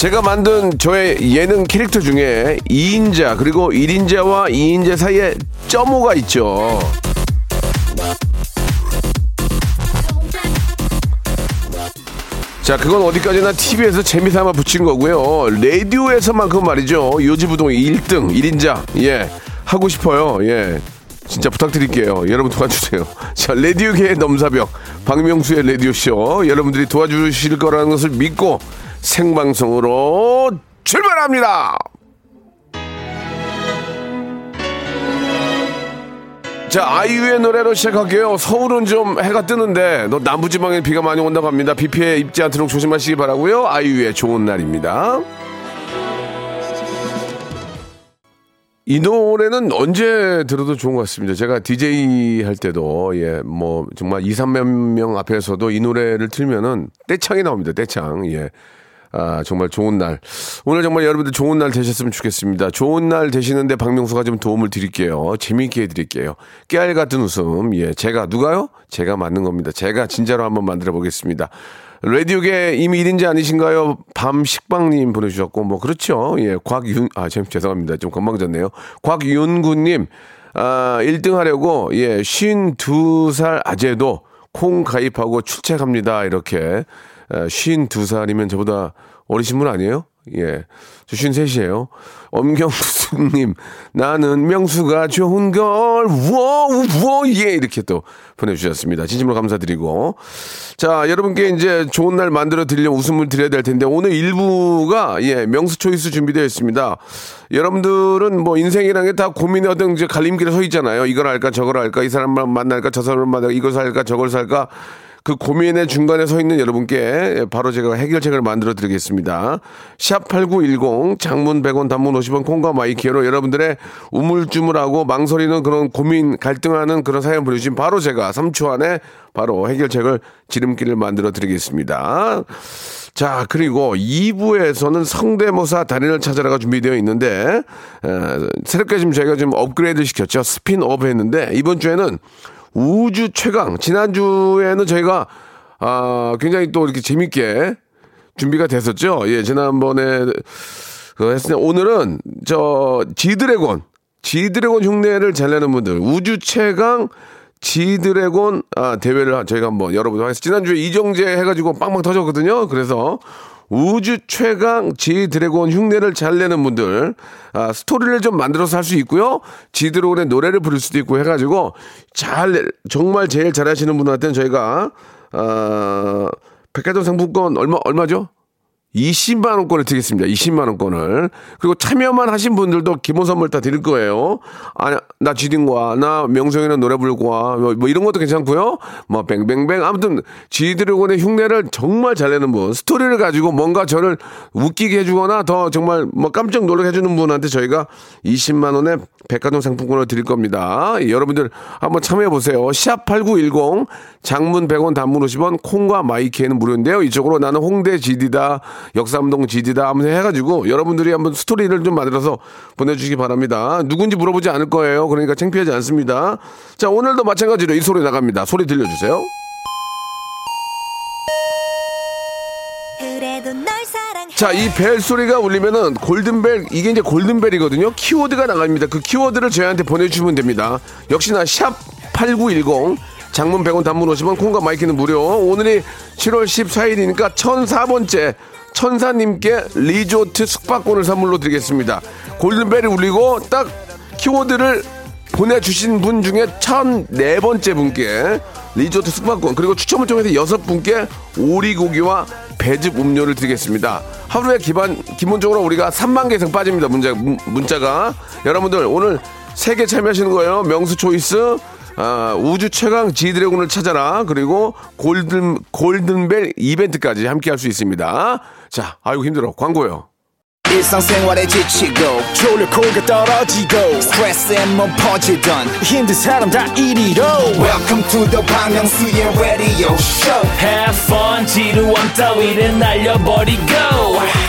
제가 만든 저의 예능 캐릭터 중에 2인자 그리고 1인자와 2인자 사이에 점오가 있죠. 자, 그건 어디까지나 TV에서 재미삼아 붙인 거고요. 라디오에서만큼 말이죠. 요지부동 1등, 1인자. 예. 하고 싶어요. 예. 진짜 부탁드릴게요. 여러분 도와주세요. 자, 라디오계의 넘사벽. 박명수의 라디오쇼. 여러분들이 도와주실 거라는 것을 믿고 생방송으로 출발합니다. 자, 아이유의 노래로 시작할게요. 서울은 좀 해가 뜨는데, 너 남부지방에 비가 많이 온다고 합니다. 비 피해 입지 않도록 조심하시기 바라고요 아이유의 좋은 날입니다. 이 노래는 언제 들어도 좋은 것 같습니다. 제가 DJ 할 때도, 예, 뭐, 정말 2, 3만 명 앞에서도 이 노래를 틀면은 떼창이 나옵니다. 떼창, 예. 아, 정말 좋은 날. 오늘 정말 여러분들 좋은 날 되셨으면 좋겠습니다. 좋은 날 되시는데 박명수가 좀 도움을 드릴게요. 재미있게 해드릴게요. 깨알 같은 웃음. 예, 제가, 누가요? 제가 맞는 겁니다. 제가 진짜로 한번 만들어 보겠습니다. 라디오계 이미 1인자 아니신가요? 밤식빵님 보내주셨고, 뭐, 그렇죠. 예, 곽윤, 아, 참, 죄송합니다. 좀 건방졌네요. 곽윤구님, 아, 1등 하려고, 예, 52살 아재도 콩 가입하고 출첵합니다. 이렇게. 52살이면 저보다 어리신 분 아니에요? 예. 저 53이에요. 엄경수님, 나는 명수가 좋은 걸, 우와, 우와, 예. 이렇게 또 보내주셨습니다. 진심으로 감사드리고. 자, 여러분께 이제 좋은 날 만들어 드리려면 웃음을 드려야 될 텐데, 오늘 일부가, 예, 명수 초이스 준비되어 있습니다. 여러분들은 뭐 인생이라는 게다 고민의 어떤 이제 갈림길에 서 있잖아요. 이걸 할까, 저걸 할까, 이 사람만 만날까, 저 사람을 만날까, 이걸 살까, 저걸 살까. 그 고민의 중간에 서 있는 여러분께 바로 제가 해결책을 만들어 드리겠습니다. 샵 8910 장문 100원 단문 50원 콩과 myK로 여러분들의 우물쭈물하고 망설이는 그런 고민 갈등하는 그런 사연 보내주시면 바로 제가 3초 안에 바로 해결책을 지름길을 만들어 드리겠습니다. 자, 그리고 2부에서는 성대모사 달인을 찾아라가 준비되어 있는데, 에, 새롭게 지금 저희가 좀 업그레이드 시켰죠. 스핀업 했는데, 이번 주에는 우주 최강. 지난주에는 저희가, 아, 굉장히 또 이렇게 재밌게 준비가 됐었죠. 예, 지난번에 그때 오늘은 저 지드래곤, 지드래곤 흉내를 잘 내는 분들, 우주 최강 지드래곤 아, 대회를 저희가 한번 여러분들 하겠습니다. 지난주에 이정재 해가지고 빵빵 터졌거든요. 그래서 우주 최강 지드래곤 흉내를 잘 내는 분들 아, 스토리를 좀 만들어서 할 수 있고요. 지드래곤의 노래를 부를 수도 있고 해가지고 잘 정말 제일 잘하시는 분한테는 저희가 아, 백화점 상품권 얼마 얼마죠? 20만 원권을 드리겠습니다. 20만 원권을. 그리고 참여만 하신 분들도 기본 선물 다 드릴 거예요. 아, 나 지딘 거야. 나 명성이는 노래 부를 거야. 뭐, 뭐 이런 것도 괜찮고요. 뭐 뱅뱅뱅 아무튼 지드래곤의 흉내를 정말 잘 내는 분, 스토리를 가지고 뭔가 저를 웃기게 해 주거나 더 정말 뭐 깜짝 놀라게 해 주는 분한테 저희가 20만 원의 백화점 상품권을 드릴 겁니다. 여러분들 한번 참여해 보세요. 샵8910 장문 100원 단문 50원 콩과 마이키에는 무료인데요. 이쪽으로 나는 홍대 지디다 역삼동 지디다 한번 해가지고 여러분들이 한번 스토리를 좀 만들어서 보내주시기 바랍니다. 누군지 물어보지 않을 거예요. 그러니까 창피하지 않습니다. 자 오늘도 마찬가지로 이 소리 나갑니다. 소리 들려주세요. 자, 이 벨 소리가 울리면은 골든벨, 이게 이제 골든벨이거든요. 키워드가 나갑니다. 그 키워드를 저희한테 보내주시면 됩니다. 역시나 샵 8910, 장문 100원 단문 50원, 콩과 마이크는 무료. 오늘이 7월 14일이니까 1004번째 천사님께 리조트 숙박권을 선물로 드리겠습니다. 골든벨이 울리고 딱 키워드를 보내주신 분 중에 1004번째 분께 리조트 숙박권 그리고 추첨을 통해서 여섯 분께 오리고기와 배즙 음료를 드리겠습니다. 하루에 기반 기본적으로 우리가 3만 개 이상 빠집니다. 문자 문- 문자가 여러분들 오늘 세 개 참여하시는 거예요. 명수 초이스 아, 우주 최강 지드래곤을 찾아라. 그리고 골든, 골든벨 이벤트까지 함께 할 수 있습니다. 자, 아이고 힘들어. 광고요. 일상생활에 지치고, 졸려 코가 떨어지고, 스트레스에 몸 퍼지던, 힘든 사람 다 이리로. welcome to the Bang Myung-soo's radio show Have fun 지루함 따위를 날려버리고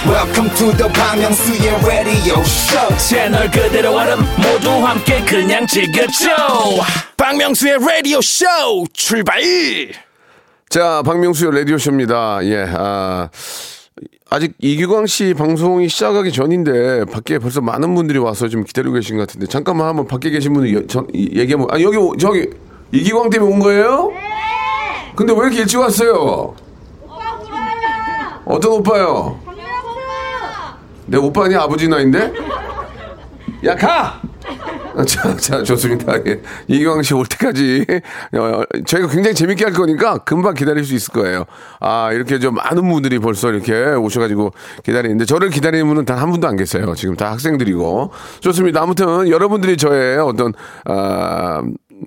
welcome to the Bang Myung-soo's radio show 채널 그대로 얼음 모두 함께 그냥 즐겨줘 박명수의 라디오 쇼 출발 자, 박명수의 라디오 쇼입니다. 예, 아, 아직 이규광 씨 방송이 시작하기 전인데 밖에 벌써 많은 분들이 와서 좀 기다리고 계신 것 같은데 잠깐만 한번 밖에 계신 분들 얘기하면 아 여기 오- 저기 이기광 때문에 온 거예요? 네. 근데 왜 이렇게 일찍 왔어요? 어떤 오빠요? 내 오빠 아니야 아버지 나인데? 야 가! 자, 자, 좋습니다. 예. 이경환 씨올 때까지 어, 저희가 굉장히 재밌게 할 거니까 금방 기다릴 수 있을 거예요. 아, 이렇게 좀 많은 분들이 벌써 이렇게 오셔가지고 기다리는데 저를 기다리는 분은 단 한 분도 안 계세요. 지금 다 학생들이고. 좋습니다. 아무튼 여러분들이 저의 어떤, 아,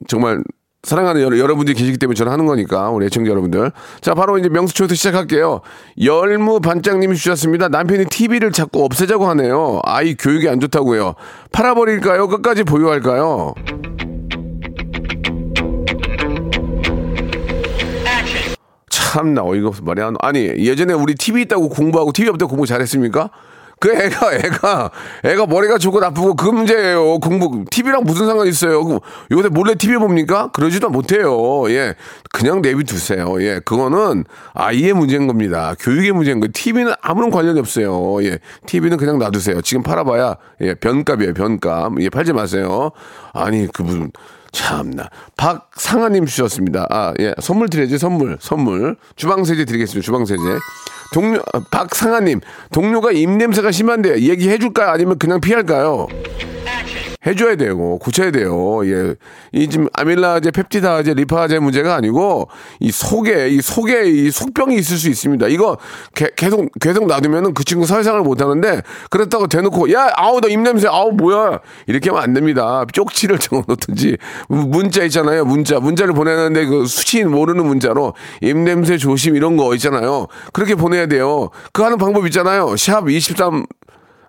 정말 사랑하는 여러, 여러 분들이 계시기 때문에 저는 하는 거니까 우리 애청자 여러분들. 자 바로 이제 명수초부터 시작할게요. 열무 반장님이 주셨습니다. 남편이 TV를 자꾸 없애자고 하네요. 아이 교육이 안 좋다고요. 팔아버릴까요? 끝까지 보유할까요? 참나 어이가 없어. 말이야 아니 예전에 우리 TV 있다고 공부하고 TV 없다고 공부 잘했습니까? 그 애가 애가 애가 머리가 좋고 나쁘고 그 문제예요. 공부 TV랑 무슨 상관 있어요? 그 요새 몰래 TV 봅니까? 그러지도 못해요. 예, 그냥 내비 두세요. 예, 그거는 아이의 문제인 겁니다. 교육의 문제인 거예요. TV는 아무런 관련이 없어요. 예, TV는 그냥 놔두세요. 지금 팔아봐야 예 변값이에요. 변값. 예, 팔지 마세요. 아니 그 무슨 참나. 박상아님 주셨습니다. 아, 예. 선물 드려야지, 선물. 선물. 주방세제 드리겠습니다. 주방세제. 동료, 아, 박상아님. 동료가 입냄새가 심한데 얘기해줄까요? 아니면 그냥 피할까요? 해줘야 돼요. 고쳐야 돼요. 예. 이 지금 아밀라제, 펩티다제, 리파제 문제가 아니고 이 속에 이 속에 이 속병이 있을 수 있습니다. 이거 개- 계속 계속 놔두면은 그 친구 사회생활 못 하는데 그렇다고 대놓고 야 아우 너 입냄새 아우 뭐야 이렇게 하면 안 됩니다. 쪽지를 적어놓든지 문자 있잖아요. 문자 문자를 보내는데 그 수신 모르는 문자로 입냄새 조심 이런 거 있잖아요. 그렇게 보내야 돼요. 그 하는 방법 있잖아요. 샵 23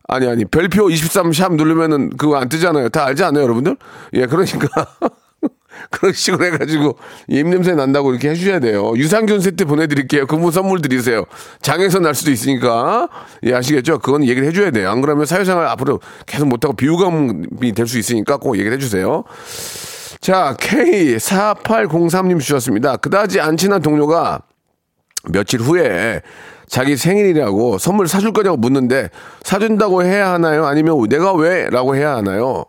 아니 아니 별표 23샵 누르면은 그거 안 뜨잖아요. 다 알지 않아요, 여러분들? 예, 그러니까 그런 식으로 해가지고 입냄새 난다고 이렇게 해주셔야 돼요. 유산균 세트 보내드릴게요. 그분 선물 드리세요. 장에서 날 수도 있으니까 예 아시겠죠? 그건 얘기를 해줘야 돼요. 안 그러면 사회생활 앞으로 계속 못하고 비호감이 될 수 있으니까 꼭 얘기를 해주세요. 자 K4803님 주셨습니다. 그다지 안 친한 동료가 며칠 후에 자기 생일이라고 선물 사줄 거냐고 묻는데 사준다고 해야 하나요? 아니면 내가 왜? 라고 해야 하나요?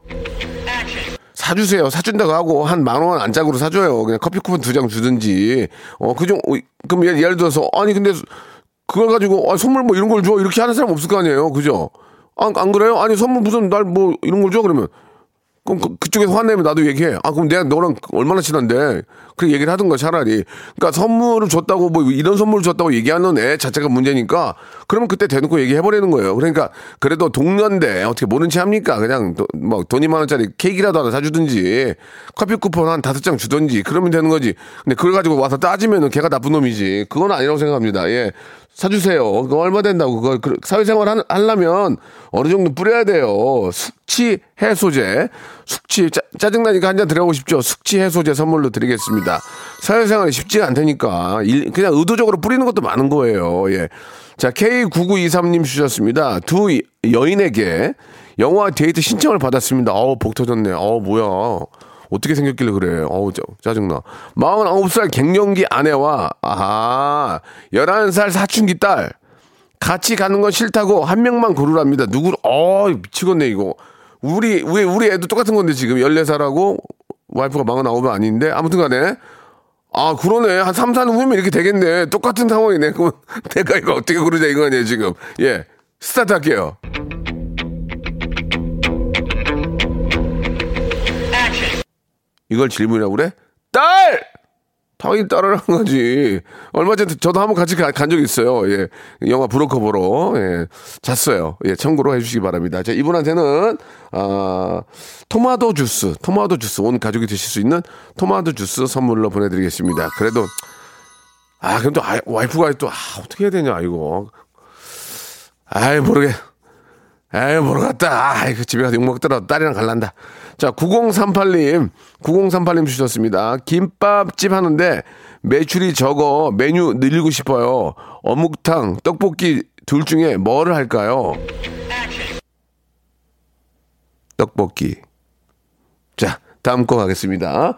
사주세요. 사준다고 하고 한 만 원 안짝으로 사줘요. 그냥 커피 쿠폰 두 장 주든지. 어, 그중, 어, 그럼 예를, 예를 들어서, 아니, 근데 그걸 가지고, 아, 선물 뭐 이런 걸 줘. 이렇게 하는 사람 없을 거 아니에요. 그죠? 안, 안 그래요? 아니, 선물 무슨 날 뭐 이런 걸 줘? 그러면. 그럼 그, 그쪽에서 화내면 나도 얘기해. 아, 그럼 내가 너랑 얼마나 친한데. 그 얘기를 하든가 차라리. 그러니까 선물을 줬다고 뭐 이런 선물을 줬다고 얘기하는 애 자체가 문제니까 그러면 그때 대놓고 얘기해버리는 거예요. 그러니까 그래도 동년대 어떻게 모른 체 합니까? 그냥 도, 뭐 돈이 만 원짜리 케이크라도 하나 사주든지 커피 쿠폰 한 다섯 장 주든지 그러면 되는 거지. 근데 그걸 가지고 와서 따지면은 걔가 나쁜 놈이지. 그건 아니라고 생각합니다. 예. 사주세요. 그거 얼마 된다고. 그거 그 사회생활 하- 하려면 어느 정도 뿌려야 돼요. 숙취 해소제. 숙취 짜, 짜증나니까 한 잔 드려보고 싶죠. 숙취 해소제 선물로 드리겠습니다. 사회생활이 쉽지가 않다니까. 일- 그냥 의도적으로 뿌리는 것도 많은 거예요. 예. 자, K9923님 주셨습니다. 두 이- 여인에게 영화 데이트 신청을 받았습니다. 어우, 복 터졌네. 어우, 뭐야. 어떻게 생겼길래 그래. 어우, 짜, 짜증나. 49살 갱년기 아내와, 아하, 11살 사춘기 딸. 같이 가는 건 싫다고 한 명만 고르랍니다. 누구를, 어 미치겠네, 이거. 우리, 우리, 우리 애도 똑같은 건데, 지금 14살하고 와이프가 49은 아닌데, 아무튼 간에. 아, 그러네. 한 3, 4년 후면 이렇게 되겠네. 똑같은 상황이네. 그럼 내가 이거 어떻게 고르자 이거 아니에요, 지금. 예. 스타트 할게요. 이걸 질문이라고 그래? 딸! 당연히 따라한 거지. 얼마 전에 저도 한번 같이 가- 간 적이 있어요. 예. 영화 브로커 보러. 예. 잤어요. 예. 참고로 해주시기 바랍니다. 자, 이분한테는, 아, 토마토 주스, 토마토 주스, 온 가족이 드실 수 있는 토마토 주스 선물로 보내드리겠습니다. 그래도, 아, 그럼 또 아, 와이프가 또, 아, 어떻게 해야 되냐, 이거. 아이, 모르게. 에이, 모르겠다. 아이, 그 집에 가서 욕먹더라도 딸이랑 갈란다. 자, 9038님, 9038님 주셨습니다. 김밥집 하는데 매출이 적어 메뉴 늘리고 싶어요. 어묵탕, 떡볶이 둘 중에 뭐를 할까요? 떡볶이. 자, 다음 거 가겠습니다.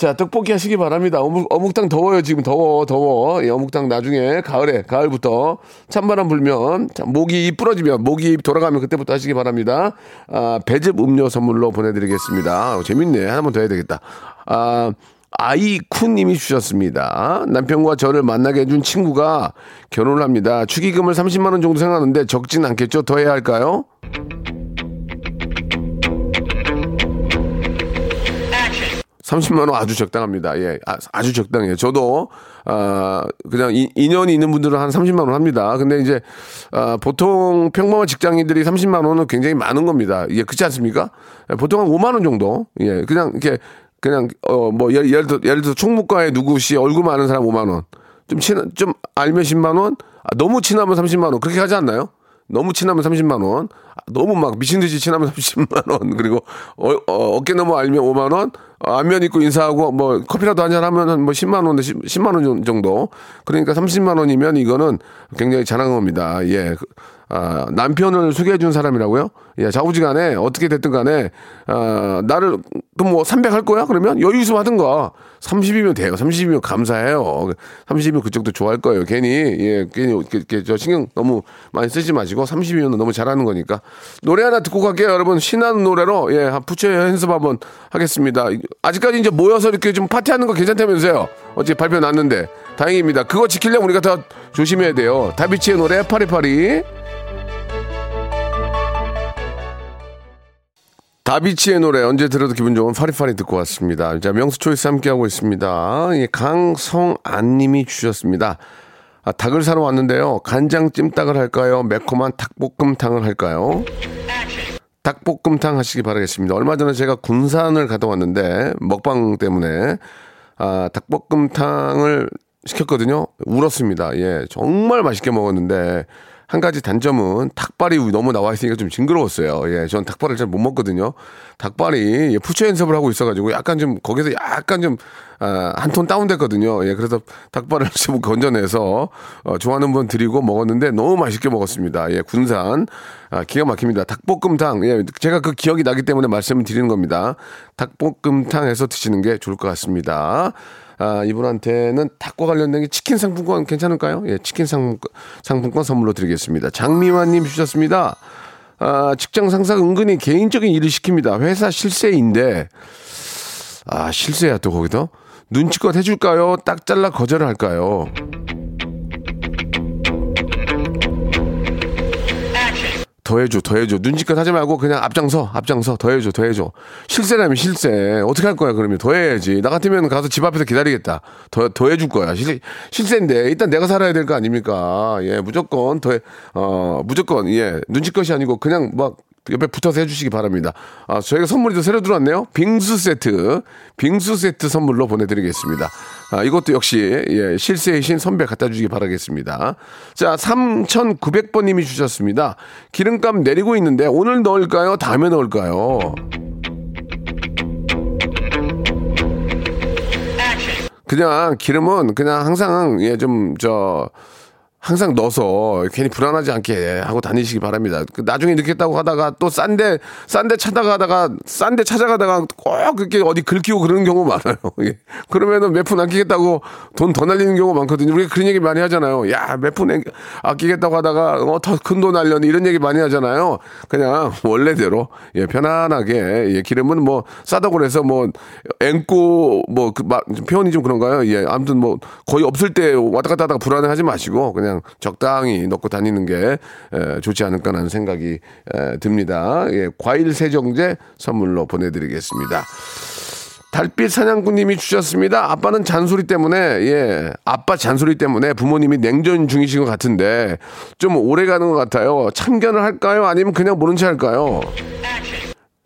자, 떡볶이 하시기 바랍니다. 어묵, 어묵탕 더워요, 지금 더워, 더워. 예, 어묵탕 나중에 가을에, 가을부터 찬바람 불면, 자, 모기 입 부러지면, 모기 입 돌아가면 그때부터 하시기 바랍니다. 아, 배즙 음료 선물로 보내드리겠습니다. 아, 재밌네. 하나만 더 해야 되겠다. 아, 아이쿠님이 주셨습니다. 남편과 저를 만나게 해준 친구가 결혼을 합니다. 축의금을 30만원 정도 생각하는데 적진 않겠죠? 더 해야 할까요? 30만 원 아주 적당합니다. 예, 아, 주 적당해요. 저도 아 그냥 이, 인연이 있는 분들은 한 30만 원 합니다. 근데 이제 아, 보통 평범한 직장인들이 30만 원은 굉장히 많은 겁니다. 예, 그렇지 않습니까? 예, 보통 한 5만 원 정도. 예, 그냥 이렇게 그냥 어 뭐 예를, 예를 들어 예를 들어 총무과에 누구 씨 얼굴만 아는 사람 5만 원. 좀 친, 좀 알면 10만 원. 아, 너무 친하면 30만 원. 그렇게 하지 않나요? 너무 친하면 30만 원, 아, 너무 막 미친 듯이 친하면 30만 원, 그리고 어, 어깨 너머 알면 5만 원, 어, 안면 입고 인사하고 뭐 커피라도 한 잔 하면 뭐 10만 원, 10, 만원 정도. 그러니까 30만 원이면 이거는 굉장히 잘한 겁니다. 예. 그, 아, 남편을 소개해 준 사람이라고요? 예, 좌우지간에 어떻게 됐든 간에 아, 나를 그럼 뭐 300 할 거야? 그러면 여유 있으면 하든가. 30이면 돼요. 30이면 감사해요. 30이면 그쪽도 좋아할 거예요. 괜히 예, 괜히 이렇게 저 신경 너무 많이 쓰지 마시고 30이면 너무 잘하는 거니까. 노래 하나 듣고 갈게요, 여러분. 신나는 노래로 예, 부채 연습 한번 하겠습니다. 아직까지 이제 모여서 이렇게 좀 파티하는 거 괜찮다면서요. 어제 발표 났는데 다행입니다. 그거 지키려면 우리가 더 조심해야 돼요. 다비치의 노래 파리파리. 다비치의 노래 언제 들어도 기분 좋은 파리파리 듣고 왔습니다. 자, 명수 초이스 함께하고 있습니다. 예, 강성안 님이 주셨습니다. 아, 닭을 사러 왔는데요. 간장 찜 닭을 할까요? 매콤한 닭볶음탕을 할까요? 닭볶음탕 하시기 바라겠습니다. 얼마 전에 제가 군산을 갔다 왔는데 먹방 때문에 아, 닭볶음탕을 시켰거든요. 울었습니다. 예, 정말 맛있게 먹었는데 한 가지 단점은 닭발이 너무 나와 있으니까 좀 징그러웠어요. 예, 전 닭발을 잘 못 먹거든요. 닭발이 예, 푸처 연습을 하고 있어가지고 약간 좀 거기서 약간 좀 아, 한 톤 다운됐거든요. 예, 그래서 닭발을 좀 건져내서 어, 좋아하는 분 드리고 먹었는데 너무 맛있게 먹었습니다. 예, 군산 아, 기가 막힙니다. 닭볶음탕 예, 제가 그 기억이 나기 때문에 말씀을 드리는 겁니다. 닭볶음탕에서 드시는 게 좋을 것 같습니다. 아, 이분한테는 닭과 관련된 게 치킨 상품권 괜찮을까요? 예, 치킨 상품권, 상품권 선물로 드리겠습니다. 장미화님 주셨습니다. 아, 직장 상사가 은근히 개인적인 일을 시킵니다. 회사 실세인데, 아, 실세야 또 거기서? 눈치껏 해줄까요? 딱 잘라 거절을 할까요? 더 해줘, 더 해줘. 눈치껏 하지 말고 그냥 앞장서, 앞장서, 더 해줘, 더 해줘. 실세라면 실세. 어떻게 할 거야, 그러면? 더 해야지. 나 같으면 가서 집 앞에서 기다리겠다. 더, 더 해줄 거야. 실, 실세인데, 일단 내가 살아야 될 거 아닙니까? 예, 무조건 더, 해, 어, 무조건, 예. 눈치껏이 아니고 그냥 막 옆에 붙어서 해주시기 바랍니다. 아, 저희가 선물이 또 새로 들어왔네요. 빙수 세트, 빙수 세트 선물로 보내드리겠습니다. 아, 이것도 역시, 예, 실세의 신 선배 갖다 주시기 바라겠습니다. 자, 3,900번님이 주셨습니다. 기름값 내리고 있는데 오늘 넣을까요? 다음에 넣을까요? 그냥 기름은 그냥 항상, 예, 좀, 저, 항상 넣어서 괜히 불안하지 않게 하고 다니시기 바랍니다. 그 나중에 넣겠다고 하다가 또 싼데 싼데 찾아가다가 싼데 찾아가다가 꼭 그렇게 어디 긁히고 그러는 경우 많아요. 예. 그러면은 몇 푼 아끼겠다고 돈 더 날리는 경우 많거든요. 우리가 그런 얘기 많이 하잖아요. 야, 몇 푼 아끼겠다고 하다가 어, 더큰돈 날려는 이런 얘기 많이 하잖아요. 그냥 원래대로 예, 편안하게 예, 기름은 뭐 싸다고 그래서 뭐 앵꼬 뭐그 표현이 좀 그런가요? 예, 아무튼 뭐 거의 없을 때 왔다 갔다 하다가 불안해하지 마시고 그냥 그냥 적당히 넣고 다니는 게 에, 좋지 않을까라는 생각이 에, 듭니다. 예, 과일 세정제 선물로 보내드리겠습니다. 달빛 사냥꾼님이 주셨습니다. 아빠는 잔소리 때문에, 예, 아빠 잔소리 때문에 부모님이 냉전 중이신 것 같은데, 좀 오래 가는 것 같아요. 참견을 할까요? 아니면 그냥 모른 체 할까요?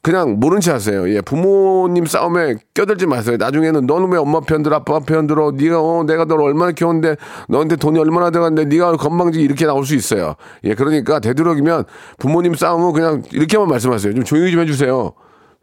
그냥 모른 체 하세요. 예, 부모님 싸움에 껴들지 마세요. 나중에는 너는 왜 엄마 편 들어, 아빠 편 들어, 네가 어, 내가 너를 얼마나 키웠는데 너한테 돈이 얼마나 들어갔는데 네가 건방지게 이렇게 나올 수 있어요. 예, 그러니까 되도록이면 부모님 싸움은 그냥 이렇게만 말씀하세요. 좀 조용히 좀 해주세요.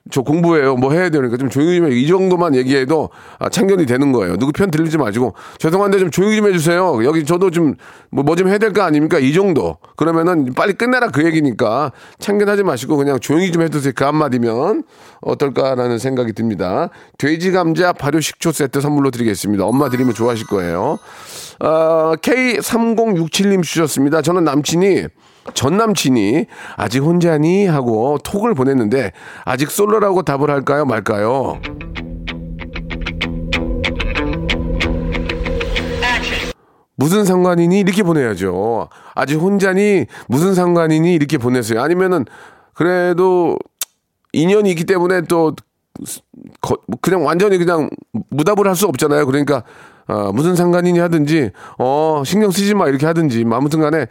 저 공부해요. 뭐 해야 되니까 좀 조용히 좀 해. 이 정도만 얘기해도 아, 참견이 되는 거예요. 누구 편 들리지 마시고 죄송한데 좀 조용히 좀 해주세요. 여기 저도 좀 뭐 뭐 좀 해야 될 거 아닙니까? 이 정도. 그러면은 빨리 끝내라 그 얘기니까 참견하지 마시고 그냥 조용히 좀 해두세요. 그 한마디면 어떨까라는 생각이 듭니다. 돼지 감자 발효 식초 세트 선물로 드리겠습니다. 엄마 드리면 좋아하실 거예요. 어, K3067님 주셨습니다. 저는 남친이 전 남친이 아직 혼자니 하고 톡을 보냈는데 아직 솔로라고 답을 할까요 말까요? 무슨 상관이니 이렇게 보내야죠. 아직 혼자니 무슨 상관이니 이렇게 보냈어요. 아니면은 그래도 인연이 있기 때문에 또 거- 그냥 완전히 그냥 무답을 할 수 없잖아요. 그러니까 어, 무슨 상관이니 하든지 어 신경 쓰지 마 이렇게 하든지 뭐 아무튼 간에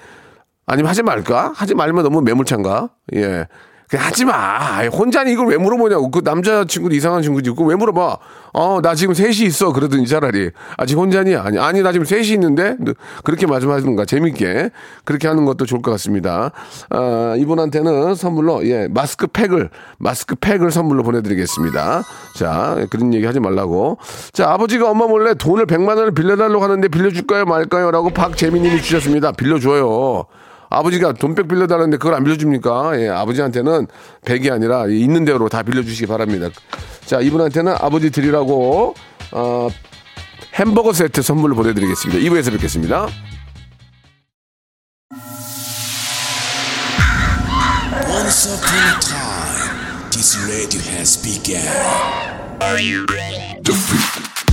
아니면 하지 말까? 하지 말면 너무 매몰찬가? 예. 그냥 하지 마. 혼자니 이걸 왜 물어보냐고. 그 남자친구도 이상한 친구지. 그거 왜 물어봐? 어, 나 지금 셋이 있어. 그러더니 차라리. 아직 혼자니? 아니, 아니, 나 지금 셋이 있는데? 그렇게 말씀하시는가. 재밌게. 그렇게 하는 것도 좋을 것 같습니다. 아, 이분한테는 선물로, 예, 마스크 팩을, 마스크 팩을 선물로 보내드리겠습니다. 자, 그런 얘기 하지 말라고. 자, 아버지가 엄마 몰래 돈을 100만원을 빌려달라고 하는데 빌려줄까요? 말까요? 라고 박재민 님이 주셨습니다. 빌려줘요. 아버지가 돈백 빌려달라는데 그걸 안 빌려줍니까? 예, 아버지한테는 100이 아니라 있는 대로 다 빌려주시기 바랍니다. 자, 이분한테는 아버지 드리라고, 어, 햄버거 세트 선물로 보내드리겠습니다. 2부에서 뵙겠습니다. Once upon a time, this radio has begun.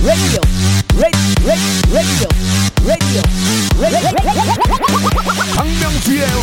radio, radio, radio, radio,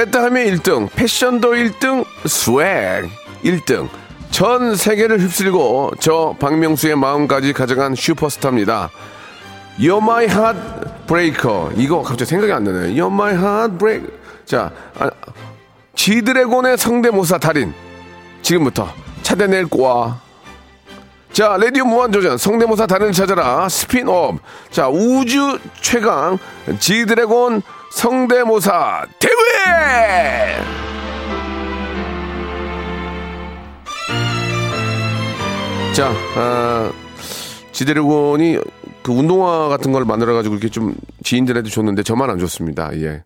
냈다 하면 1등, 패션도 1등, swag 1등. 전 세계를 휩쓸고 저 박명수의 마음까지 가져간 슈퍼스타입니다. You're my heartbreaker. 이거 갑자기 생각이 안 나네. You're my heart break. 자, 아, 지드래곤의 성대모사 달인. 지금부터 찾아낼 거야. 자, 레디오 무한도전 성대모사 달인을 찾아라 스핀업. 자, 우주 최강 지드래곤 성대모사 대회! 자, 아, 지드래곤이 그 운동화 같은 걸 만들어가지고 이렇게 좀 지인들한테 줬는데 저만 안 줬습니다. 예.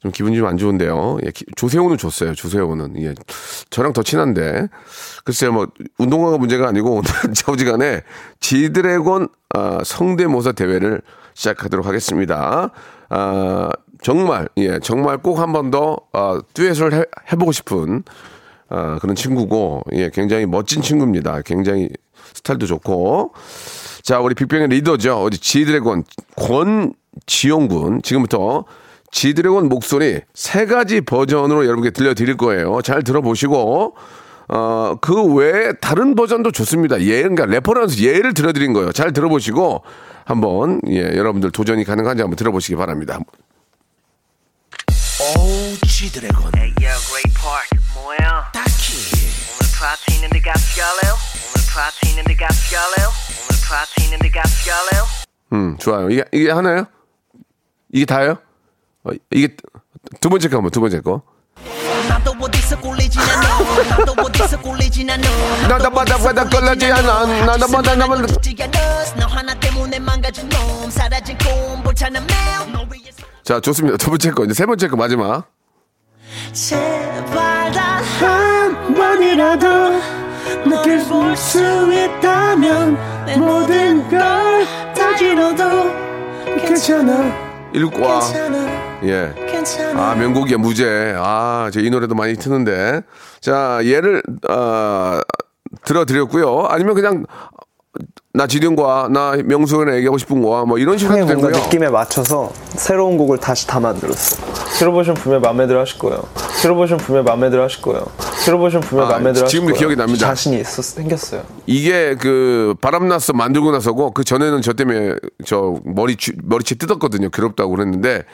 좀 기분이 좀 안 좋은데요. 예, 기- 조세호는 줬어요. 조세호는. 예. 저랑 더 친한데. 글쎄요, 뭐, 운동화가 문제가 아니고, 오늘 저지간에 지드래곤 아, 성대모사 대회를 시작하도록 하겠습니다. 아, 정말, 예, 정말 꼭 한 번 더, 아, 듀엣을 해, 해보고 싶은, 아, 그런 친구고, 예, 굉장히 멋진 친구입니다. 굉장히 스타일도 좋고. 자, 우리 빅뱅의 리더죠. 어디 지드래곤 권지용 군. 지금부터 지드래곤 목소리 세 가지 버전으로 여러분께 들려드릴 거예요. 잘 들어보시고, 어, 그 외에 다른 버전도 좋습니다. 예, 그러니까 reference 예를 들어드린 거예요. 잘 들어보시고, 한번, 예, 여러분들 도전이 가능한지 한번 들어보시기 바랍니다. 오 지드래곤. Hey yo, great park. 뭐야? 딱히. 오늘 파티인데 같이 갈래요? 오늘 파티인데 같이 갈래요? 오늘 파티인데 같이 갈래요? 음, 좋아요. 이게, 이게 하나요? 이게 다예요? 어, 이게 두 번째 거 한번, 두 번째 거. 나도 어디서 꿀리진 않아. 나도 어디서 꿀리진 않아. 나도 바다 걸리지 않아. 나도 바다 나만 너 하나 때문에 망가진 놈 사라진 꿈 불타는 매일 너 위해서 자, 좋습니다. 두 번째 거. 이제 세 번째 거 마지막. 제발 단한 번이라도 볼수 있다면 내 모든 다 잃어도 괜찮아. 일과. 괜찮아 예. 아, 명곡이야, 무죄. 아, 저 이 노래도 많이 트는데. 자, 얘를, 어, 들어드렸고요. 아니면 그냥, 나 지든과 나 명수가 얘기하고 싶은 거야. 뭐 이런 식으로 해도 되고요. 느낌에 맞춰서 새로운 곡을 다시 다 만들었어. 들어보시면 분명 마음에 들어 하실 거예요. 들어보시면 분명 마음에 들어 하실 거예요. 들어보시면 분명 아, 마음에 들어 하실 지금도 거예요. 기억이 납니다. 자신이 있었, 생겼어요. 이게 그 바람났어 만들고 나서고 그 전에는 저 때문에 저 머리 쥐- 머리채 뜯었거든요. 괴롭다고 그랬는데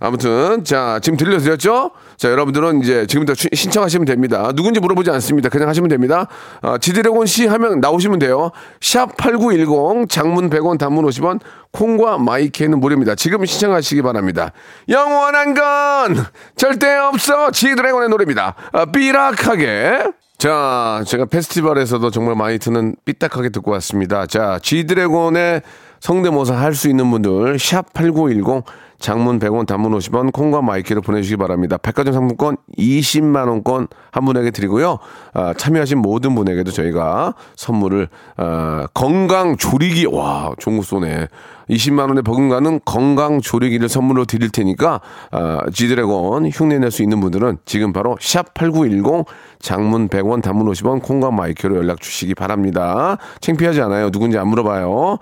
아무튼 자 지금 들려드렸죠? 자 여러분들은 이제 지금부터 시- 신청하시면 됩니다. 누군지 물어보지 않습니다. 그냥 하시면 됩니다. 아, 지드래곤 씨 하면 나오시면 돼요. 샵 #8910 장문 100원, 단문 50원, 콩과 마이케는 무료입니다. 지금 신청하시기 바랍니다. 영원한 건 절대 없어. 지드래곤의 노래입니다. 아, 삐락하게. 자, 제가 페스티벌에서도 정말 많이 듣는 삐딱하게 듣고 왔습니다. 자, G드래곤의 성대모사 할 수 있는 분들 샵8910 장문 100원 단문 50원 콩과 myK로 보내주시기 바랍니다. 백화점 상품권 20만 원권 한 분에게 드리고요. 아, 참여하신 모든 분에게도 저희가 선물을 아, 건강 조리기 와거 쏘네. 20만 원에 버금가는 건강 조리기를 선물로 드릴 테니까 아, G드래곤 흉내 낼 수 있는 분들은 지금 바로 샵8910 장문 100원 단문 50원 콩과 myK로 연락 주시기 바랍니다. 창피하지 않아요. 누군지 안 물어봐요.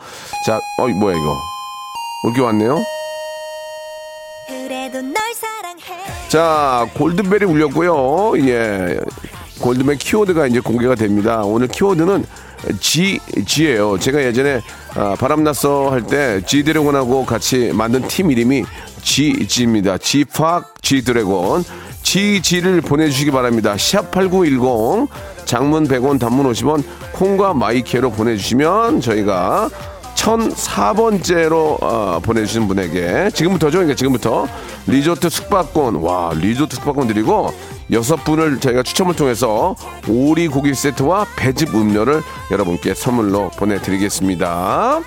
자, 어 뭐야 이거? 올게 왔네요. 자, 골든벨이 울렸고요. 예. 골든벨 키워드가 이제 공개가 됩니다. 오늘 키워드는 G, G예요. 제가 예전에 아, 바람났어 할 때 G 드래곤하고 같이 만든 팀 이름이 G, G입니다. G 팍 G 드래곤. G, G를 보내주시기 바랍니다. 샵8910 장문 100원 단문 50원 콩과 myK로 보내주시면 저희가 1004번째로 어, 보내주신 분에게 지금부터죠. 그러니까 지금부터 리조트 숙박권 와 리조트 숙박권 드리고 여섯 분을 저희가 추첨을 통해서 오리 고기 세트와 배즙 음료를 여러분께 선물로 보내드리겠습니다.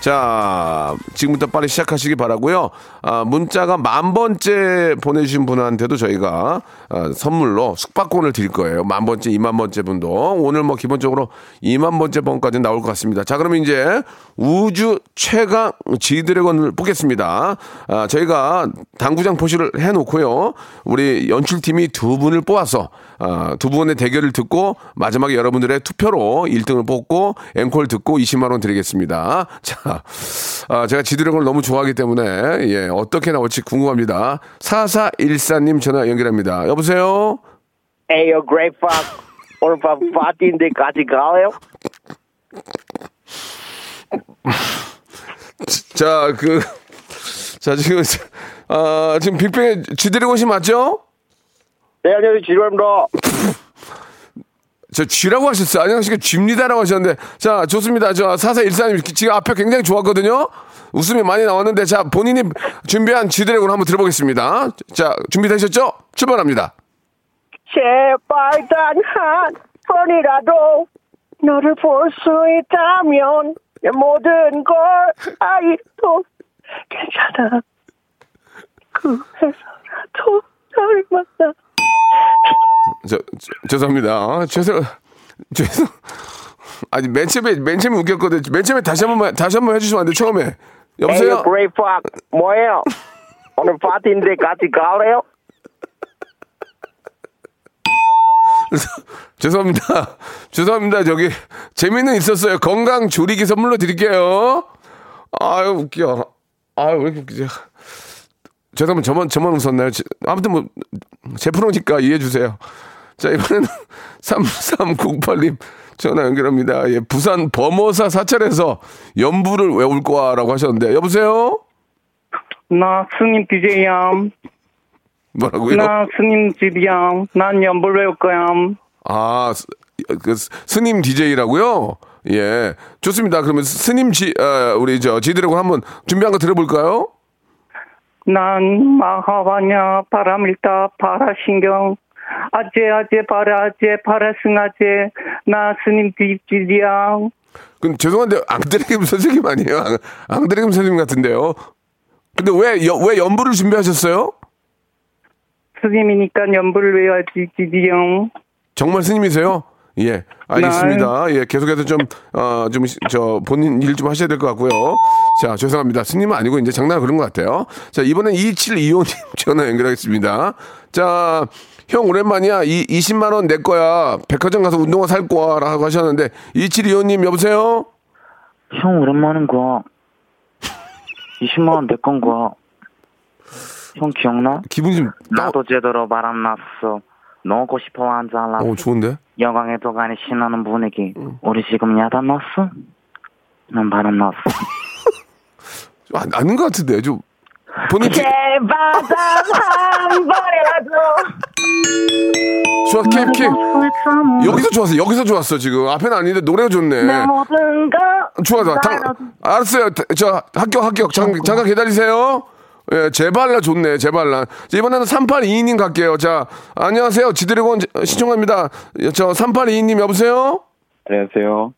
자, 지금부터 빨리 시작하시기 바라고요. 아, 문자가 만 번째 보내주신 분한테도 저희가 아, 선물로 숙박권을 드릴 거예요. 만 번째, 이만 번째 분도 오늘 뭐 기본적으로 이만 번째 번까지 나올 것 같습니다. 자, 그러면 이제 우주 최강 지드래곤을 뽑겠습니다. 아, 저희가 당구장 포시를 해놓고요. 우리 연출팀이 두 분을 뽑아서 아, 두 분의 대결을 듣고 마지막에 여러분들의 투표로 1등을 뽑고 앵콜 듣고 20만 원 드리겠습니다. 자, 아, 제가 지드래곤을 너무 좋아하기 때문에 예, 어떻게 나올지 궁금합니다. 4414님 전화 연결합니다. 여보세요? 에이요 그레이팍 오늘 밤 파티인데 같이 갈래요? 자, 그, 자, 지금, 아, 지금 빅뱅의 지드래곤 씨 맞죠? 네 안녕하세요 지루합니다 저 쥐라고 하셨어요. 안녕하십니까. 쥐입니다라고 하셨는데. 자, 좋습니다. 저 4414님 지금 앞에 굉장히 좋았거든요. 웃음이 많이 나왔는데, 자, 본인이 준비한 쥐드래곤 한번 들어보겠습니다. 자, 준비되셨죠? 출발합니다. 제발 단한 번이라도 너를 볼 수 있다면 내 모든 걸 아이도 괜찮아 그래서라도 너를 만나 저, 저 죄송합니다. 죄송, 죄송. 아니, 맨 처음에, 맨 처음에 웃겼거든요. 맨 처음에 다시 한 번만, 다시 한번 해주시면 안 돼요? 처음에. 여보세요? Hey yo, great park 뭐예요? 오늘 파티인데 같이 갈래요? 죄송합니다. 죄송합니다. 저기, 재미는 있었어요. 건강 조리기 선물로 드릴게요. 아유, 웃겨. 아유, 왜 이렇게 웃기지? 죄송합니다. 저만, 저만 웃었나요? 지- 아무튼 뭐, 제 프로니까 이해해 주세요. 자, 이번에는 3308님 전화 연결합니다. 예, 부산 범어사 사찰에서 염불을 외울 거라고 하셨는데, 여보세요? 나 스님 DJ야. 뭐라고요? 나 스님 DJ야. 난 염불 외울 거야. 아, 스, 그 스- 스님 DJ라고요? 예. 좋습니다. 그러면 스님 지, 어, 우리 저 지드래곤 한번 준비한 거 들어볼까요? 난 마하바냐 바람일다 바라신경 아재 아재 바라 아재 바라승 아재 나 스님 뒷집이야. 그럼 죄송한데 앙드레김 선생님 아니에요? 앙, 앙드레김 선생님 같은데요. 근데 왜, 여, 왜 연부를 준비하셨어요? 스님이니까 연불 외워야지 집이야. 정말 스님이세요? 예, 알겠습니다. 예, 계속해서 좀, 어, 좀, 시- 저, 본인 일 좀 하셔야 될 것 같고요. 자, 죄송합니다. 스님은 아니고 이제 장난 그런 것 같아요. 자, 이번엔 2725님 전화 연결하겠습니다. 자, 형 오랜만이야. 이 20만 원 내 거야. 백화점 가서 운동화 살 거야. 라고 하셨는데, 2725님 여보세요? 형 오랜만인 거야. 20만 원 내 건 거야. 형 기억나? 기분이 좀, 나도 제대로 바람 났어. 넣고 싶어 앉아라. 어, 좋은데? 여강의 도가니 신나는 분위기. 우리 지금 야단 났어? 난 바람 났어. 아, 아닌 것 같은데. 좀, 본인, 기- 제발 단한 번이라도. 좋아, 캡, 캡. 여기서 좋았어. 여기서 좋았어, 지금. 앞에는 아닌데 노래가 좋네. 내 모든 걸. 좋아, 좋아. 당, 알았어요. 저 합격, 합격. 잠, 잠깐 기다리세요. 예, 제발라 좋네, 제발라. 자, 이번에는 3822님 갈게요. 자, 안녕하세요. 지드래곤 시청합니다. 저 3822님 여보세요? 안녕하세요.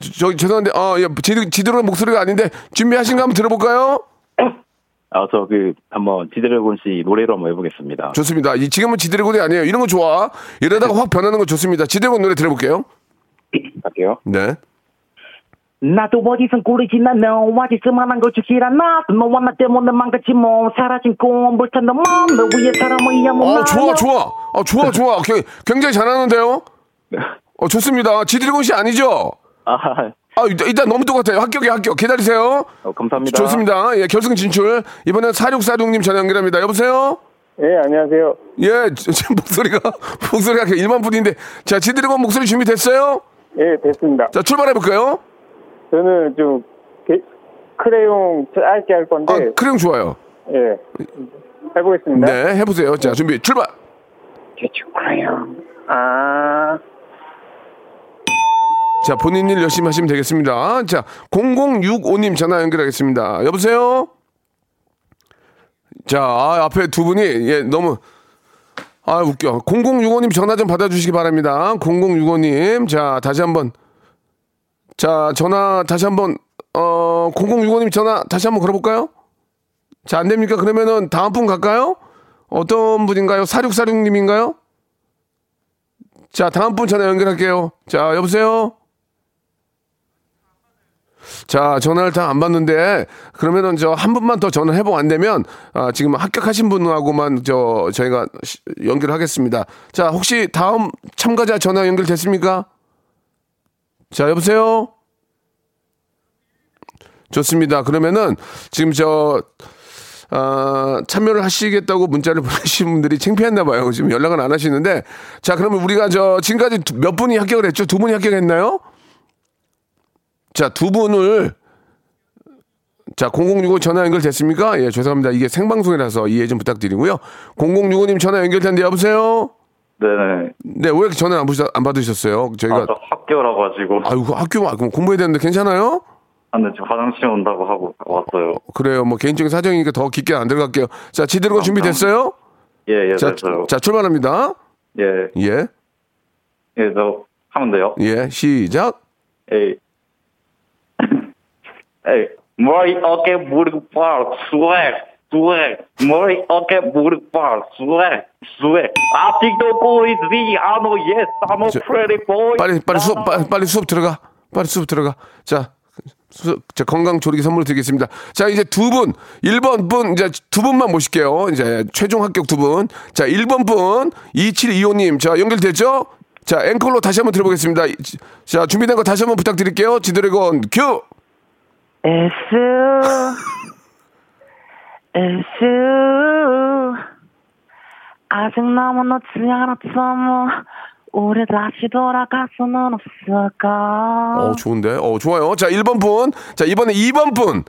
저, 저 죄송한데, 어, 예, 지드, 지드래곤 목소리가 아닌데 준비하신 거 한번 들어볼까요? 아, 저그 한번 지드래곤 씨 노래로 한번 해보겠습니다. 좋습니다. 이, 지금은 지드래곤이 아니에요. 이런 거 좋아. 이러다가 확 변하는 거 좋습니다. 지드래곤 노래 들어볼게요. 갈게요. 네. 나도 어디선 난 너와 짓을만한 걸 주질 않아 너와 나 때문에 망가진 몸 사라진 꿈 불탄 너맘너 위에 사람을 이야못 어, 좋아, 좋아. 어, 좋아, 좋아. 겨- 굉장히 잘하는데요? 어, 좋습니다. 지드래곤 씨 아니죠? 아, 아, 일단, 일단 너무 똑같아요. 합격이 합격. 기다리세요. 어, 감사합니다. 좋습니다. 예, 결승 진출. 이번엔 4646님 전화 연결합니다. 여보세요? 예, 안녕하세요. 예, 저- 지금 목소리가, 목소리가 1만 분인데. 자, 지드래곤 목소리 준비됐어요? 예, 됐습니다. 자, 출발해볼까요? 저는 좀 게- 크레용 짧게 할 건데, 아, 크레용 좋아요. 예, 해보겠습니다. 네, 해보세요. 자, 준비, 출발! 크레용. 아, 자, 본인 일 열심히 하시면 되겠습니다. 자, 0065님 전화 연결하겠습니다. 여보세요? 자, 아, 앞에 두 분이, 예, 너무, 아, 웃겨. 0065님 전화 좀 받아주시기 바랍니다. 0065님. 자, 다시 한 번. 자, 전화 다시 한 번, 어, 0065님 전화 다시 한번 걸어볼까요? 자, 안 됩니까? 그러면은 다음 분 갈까요? 어떤 분인가요? 4646님인가요? 자, 다음 분 전화 연결할게요. 자, 여보세요? 자, 전화를 다 안 받는데, 그러면은 저 한 분만 더 전화 해보고 안 되면, 아, 지금 합격하신 분하고만 저, 저희가 시- 연결하겠습니다. 자, 혹시 다음 참가자 전화 연결됐습니까? 자, 여보세요? 좋습니다. 그러면은 지금 저, 아, 참여를 하시겠다고 문자를 보내신 분들이 창피했나 봐요. 지금 연락은 안 하시는데. 자, 그러면 우리가 저 지금까지 두- 몇 분이 합격을 했죠? 두 분이 합격했나요? 자, 두 분을 자, 0065 전화 연결됐습니까? 예, 죄송합니다. 이게 생방송이라서 이해 좀 부탁드리고요. 0065님 전화 연결됐는데 여보세요? 네네. 네, 왜 이렇게 전화 안, 받으, 안 받으셨어요? 저희가 아, 저 학교라 가지고. 아유, 그 학교 그럼 공부해야 되는데 괜찮아요? 아, 네, 지금 화장실 온다고 하고 왔어요. 그래요. 뭐 개인적인 사정이니까 더 깊게 안 들어갈게요. 자, 지드래곤 준비됐어요? 예, 예, 자, 됐어요. 자, 출발합니다. 예, 예. 예, 저 하면 돼요. 예, 시작. 에이. 에이, 머리, 어깨, 무릎, 발, swag, swag, 머리, 어깨, 무릎, 발, swag, swag. 아직도 꼬이지 않아, yes, I'm a 저, pretty boy. 빨리 빨리 수업 빨리, 빨리 수업 들어가. 빨리 수업 들어가. 자. 수, 자, 건강 조리기 선물 드리겠습니다. 자, 이제 두 분, 1번 분, 이제 두 분만 모실게요. 이제 최종 합격 두 분. 자, 1번 분, 2725님. 자, 연결됐죠? 자, 앵콜로 다시 한번 들어보겠습니다. 이- 자, 준비된 거 다시 한번 부탁드릴게요. 지드래곤 큐! 에스 에스 아직 너무 늦지 않았다면 우리 다시 돌아갈 수는 없을까 어, 좋은데? 어, 좋아요. 자, 1번 분. 자, 이번에 2번 분.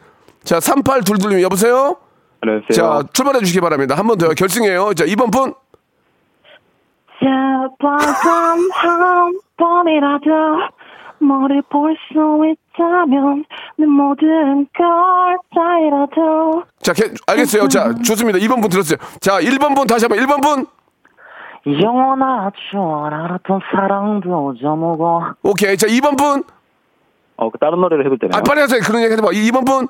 자, 3822님, 여보세요? 안녕하세요. 자, 출발해 주시기 바랍니다. 한 번 더요. 결승이에요. 자, 2번 분. 제발 단한 번이라도 머리 볼 수 있 다면 내 모든 걸 다이라도 자, 개- 알겠어요. 자, 좋습니다. 2번 분 들었어요. 자, 1번 분 다시 한번 1번 분. 영원하죠 알았던 사랑도 저무고 오케이. 자, 2번 분. 어, 그 다른 노래를 해도 되나요? 아, 빨리 하세요. 그런 얘기 하지 마. 2번 분.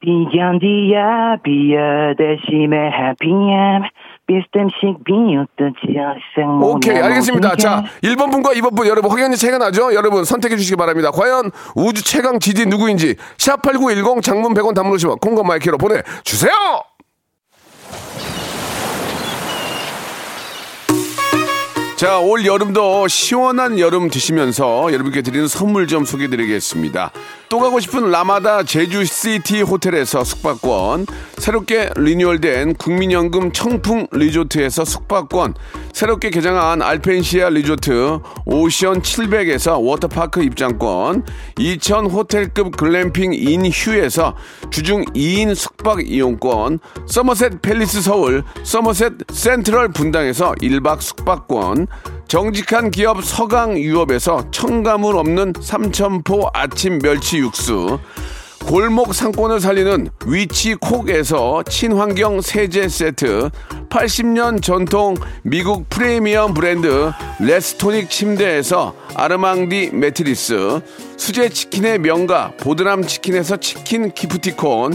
비견디야 비어 대심의 해피엠 비스템식 비웃듯이 생 오케이, 알겠습니다. 자, 1번 분과 2번 분 여러분 확연히 차이가 나죠? 여러분 선택해 주시기 바랍니다. 과연 우주 최강 지디 누구인지 샵8910 장문 100원 담으시면 콩과 마이크로 보내 주세요. 자, 올 여름도 시원한 여름 드시면서 여러분께 드리는 선물 좀 소개해 드리겠습니다. 또 가고 싶은 라마다 제주시티 호텔에서 숙박권, 새롭게 리뉴얼된 국민연금 청풍 리조트에서 숙박권, 새롭게 개장한 알펜시아 리조트 오션 700에서 워터파크 입장권, 2000 호텔급 글램핑 인 휴에서 주중 2인 숙박 이용권, 서머셋 팰리스 서울, 서머셋 센트럴 분당에서 1박 숙박권, 정직한 기업 서강유업에서 첨가물 없는 삼천포 아침 멸치 육수, 골목 상권을 살리는 위치콕에서 친환경 세제 세트, 80년 전통 미국 프리미엄 브랜드 레스토닉 침대에서 아르망디 매트리스, 수제 치킨의 명가 보드람 치킨에서 치킨 기프티콘,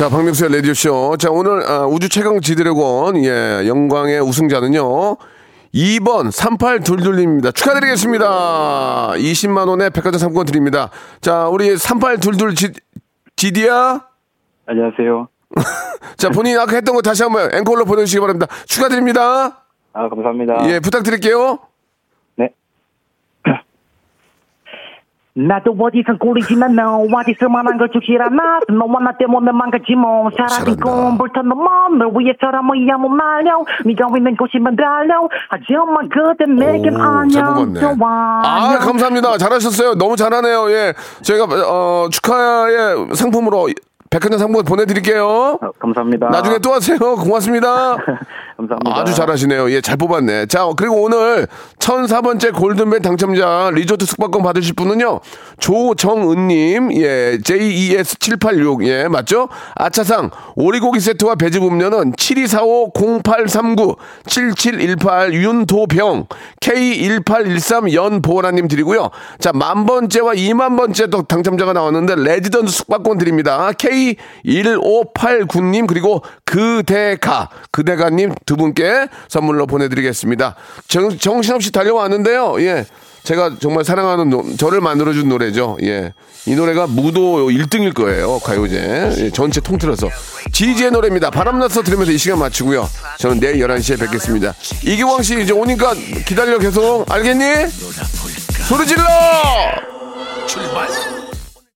자, 박명수의 라디오쇼. 자, 오늘 아, 우주 최강 지드래곤, 예, 영광의 우승자는요. 2번 3822님입니다. 축하드리겠습니다. 20만 원의 백화점 상품권 드립니다. 자, 우리 3822 지, 지디야? 안녕하세요. 자, 본인이 아까 했던 거 다시 한번 앵콜로 보내주시기 바랍니다. 축하드립니다. 아, 감사합니다. 예, 부탁드릴게요. 나도 어디선 꼴이지만 너 어디서만 한 걸 죽질 않아 너와 나 때문에 망가지 뭐 사라진 꿈불탄 너만 널 위해서라 뭐야 못 날려 네가 있는 곳이면 달려 하지만 그대 내겐 잘 안녕. 좋아 아, 감사합니다. 잘하셨어요. 너무 잘하네요. 예. 저희가, 어, 축하의 상품으로 백화점 상품 보내드릴게요. 감사합니다. 나중에 또 하세요. 고맙습니다. 감사합니다. 아주 잘하시네요. 예, 잘 뽑았네. 자, 그리고 오늘 1004번째 골든벨 당첨자 리조트 숙박권 받으실 분은요. 조정은님, 예, JES786, 예, 맞죠? 아차상, 오리고기 세트와 배즙 음료는 7245-0839-7718 윤도병, K1813 연보라님 드리고요. 자, 만번째와 2만번째 또 당첨자가 나왔는데 레지던트 숙박권 드립니다. K1589님, 그리고 그대가, 그대가님 두 분께 선물로 보내드리겠습니다. 정, 정신없이 달려왔는데요. 예. 제가 정말 사랑하는 노- 저를 만들어준 노래죠. 예. 이 노래가 무도 1등일 거예요. 가요제. 예, 전체 통틀어서. 지지의 노래입니다. 바람나서 들으면서 이 시간 마치고요. 저는 내일 11시에 뵙겠습니다. 이기광 씨 이제 오니까 기다려 계속. 알겠니? 소리 질러! 출발